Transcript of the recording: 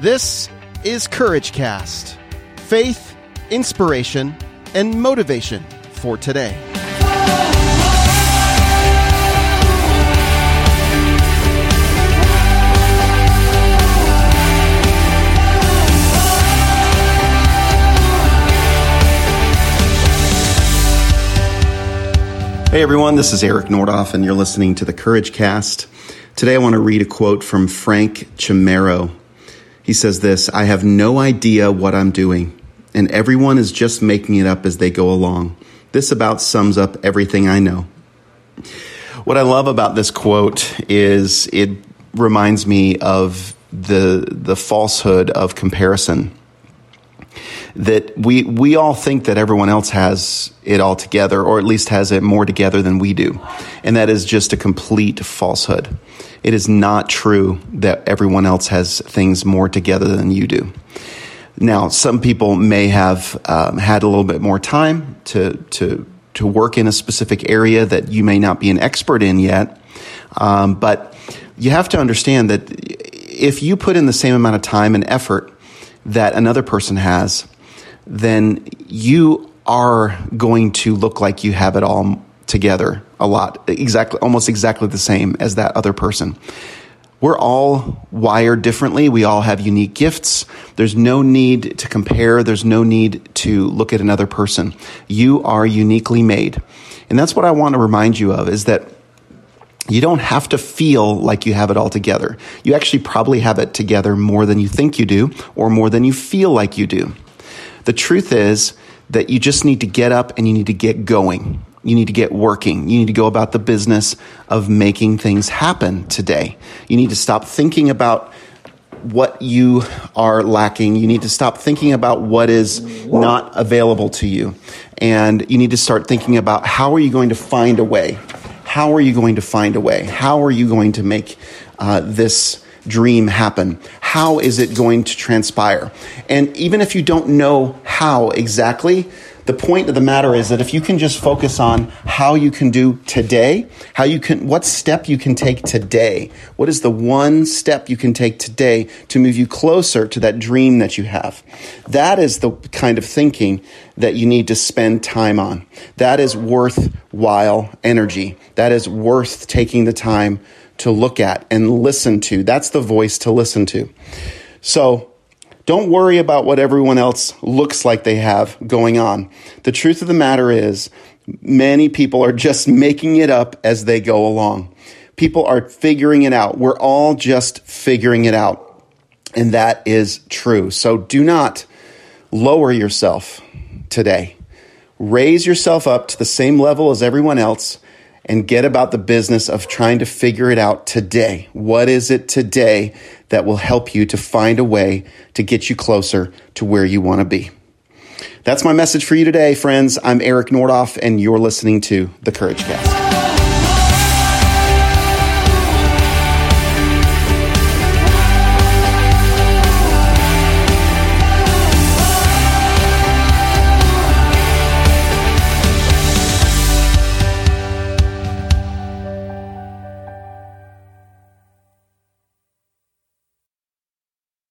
This is Courage Cast faith, inspiration, and motivation for today. Hey everyone, this is Eric Nordoff, and you're listening to the Courage Cast. Today I want to read a quote from Frank Chimero. He says this I have no idea what I'm doing, and everyone is just making it up as they go along. This about sums up everything I know. What I love about this quote is it reminds me of the, the falsehood of comparison that we we all think that everyone else has it all together or at least has it more together than we do. And that is just a complete falsehood. It is not true that everyone else has things more together than you do. Now some people may have um, had a little bit more time to to to work in a specific area that you may not be an expert in yet. Um, but you have to understand that if you put in the same amount of time and effort that another person has then you are going to look like you have it all together a lot, exactly, almost exactly the same as that other person. We're all wired differently. We all have unique gifts. There's no need to compare. There's no need to look at another person. You are uniquely made. And that's what I want to remind you of is that you don't have to feel like you have it all together. You actually probably have it together more than you think you do or more than you feel like you do. The truth is that you just need to get up and you need to get going. You need to get working. You need to go about the business of making things happen today. You need to stop thinking about what you are lacking. You need to stop thinking about what is not available to you. And you need to start thinking about how are you going to find a way? How are you going to find a way? How are you going to make uh, this dream happen? How is it going to transpire? And even if you don't know how exactly, the point of the matter is that if you can just focus on how you can do today, how you can, what step you can take today, what is the one step you can take today to move you closer to that dream that you have? That is the kind of thinking that you need to spend time on. That is worthwhile energy. That is worth taking the time to look at and listen to. That's the voice to listen to. So don't worry about what everyone else looks like they have going on. The truth of the matter is, many people are just making it up as they go along. People are figuring it out. We're all just figuring it out. And that is true. So do not lower yourself today. Raise yourself up to the same level as everyone else and get about the business of trying to figure it out today. What is it today that will help you to find a way to get you closer to where you want to be? That's my message for you today, friends. I'm Eric Nordoff, and you're listening to The Courage Cast.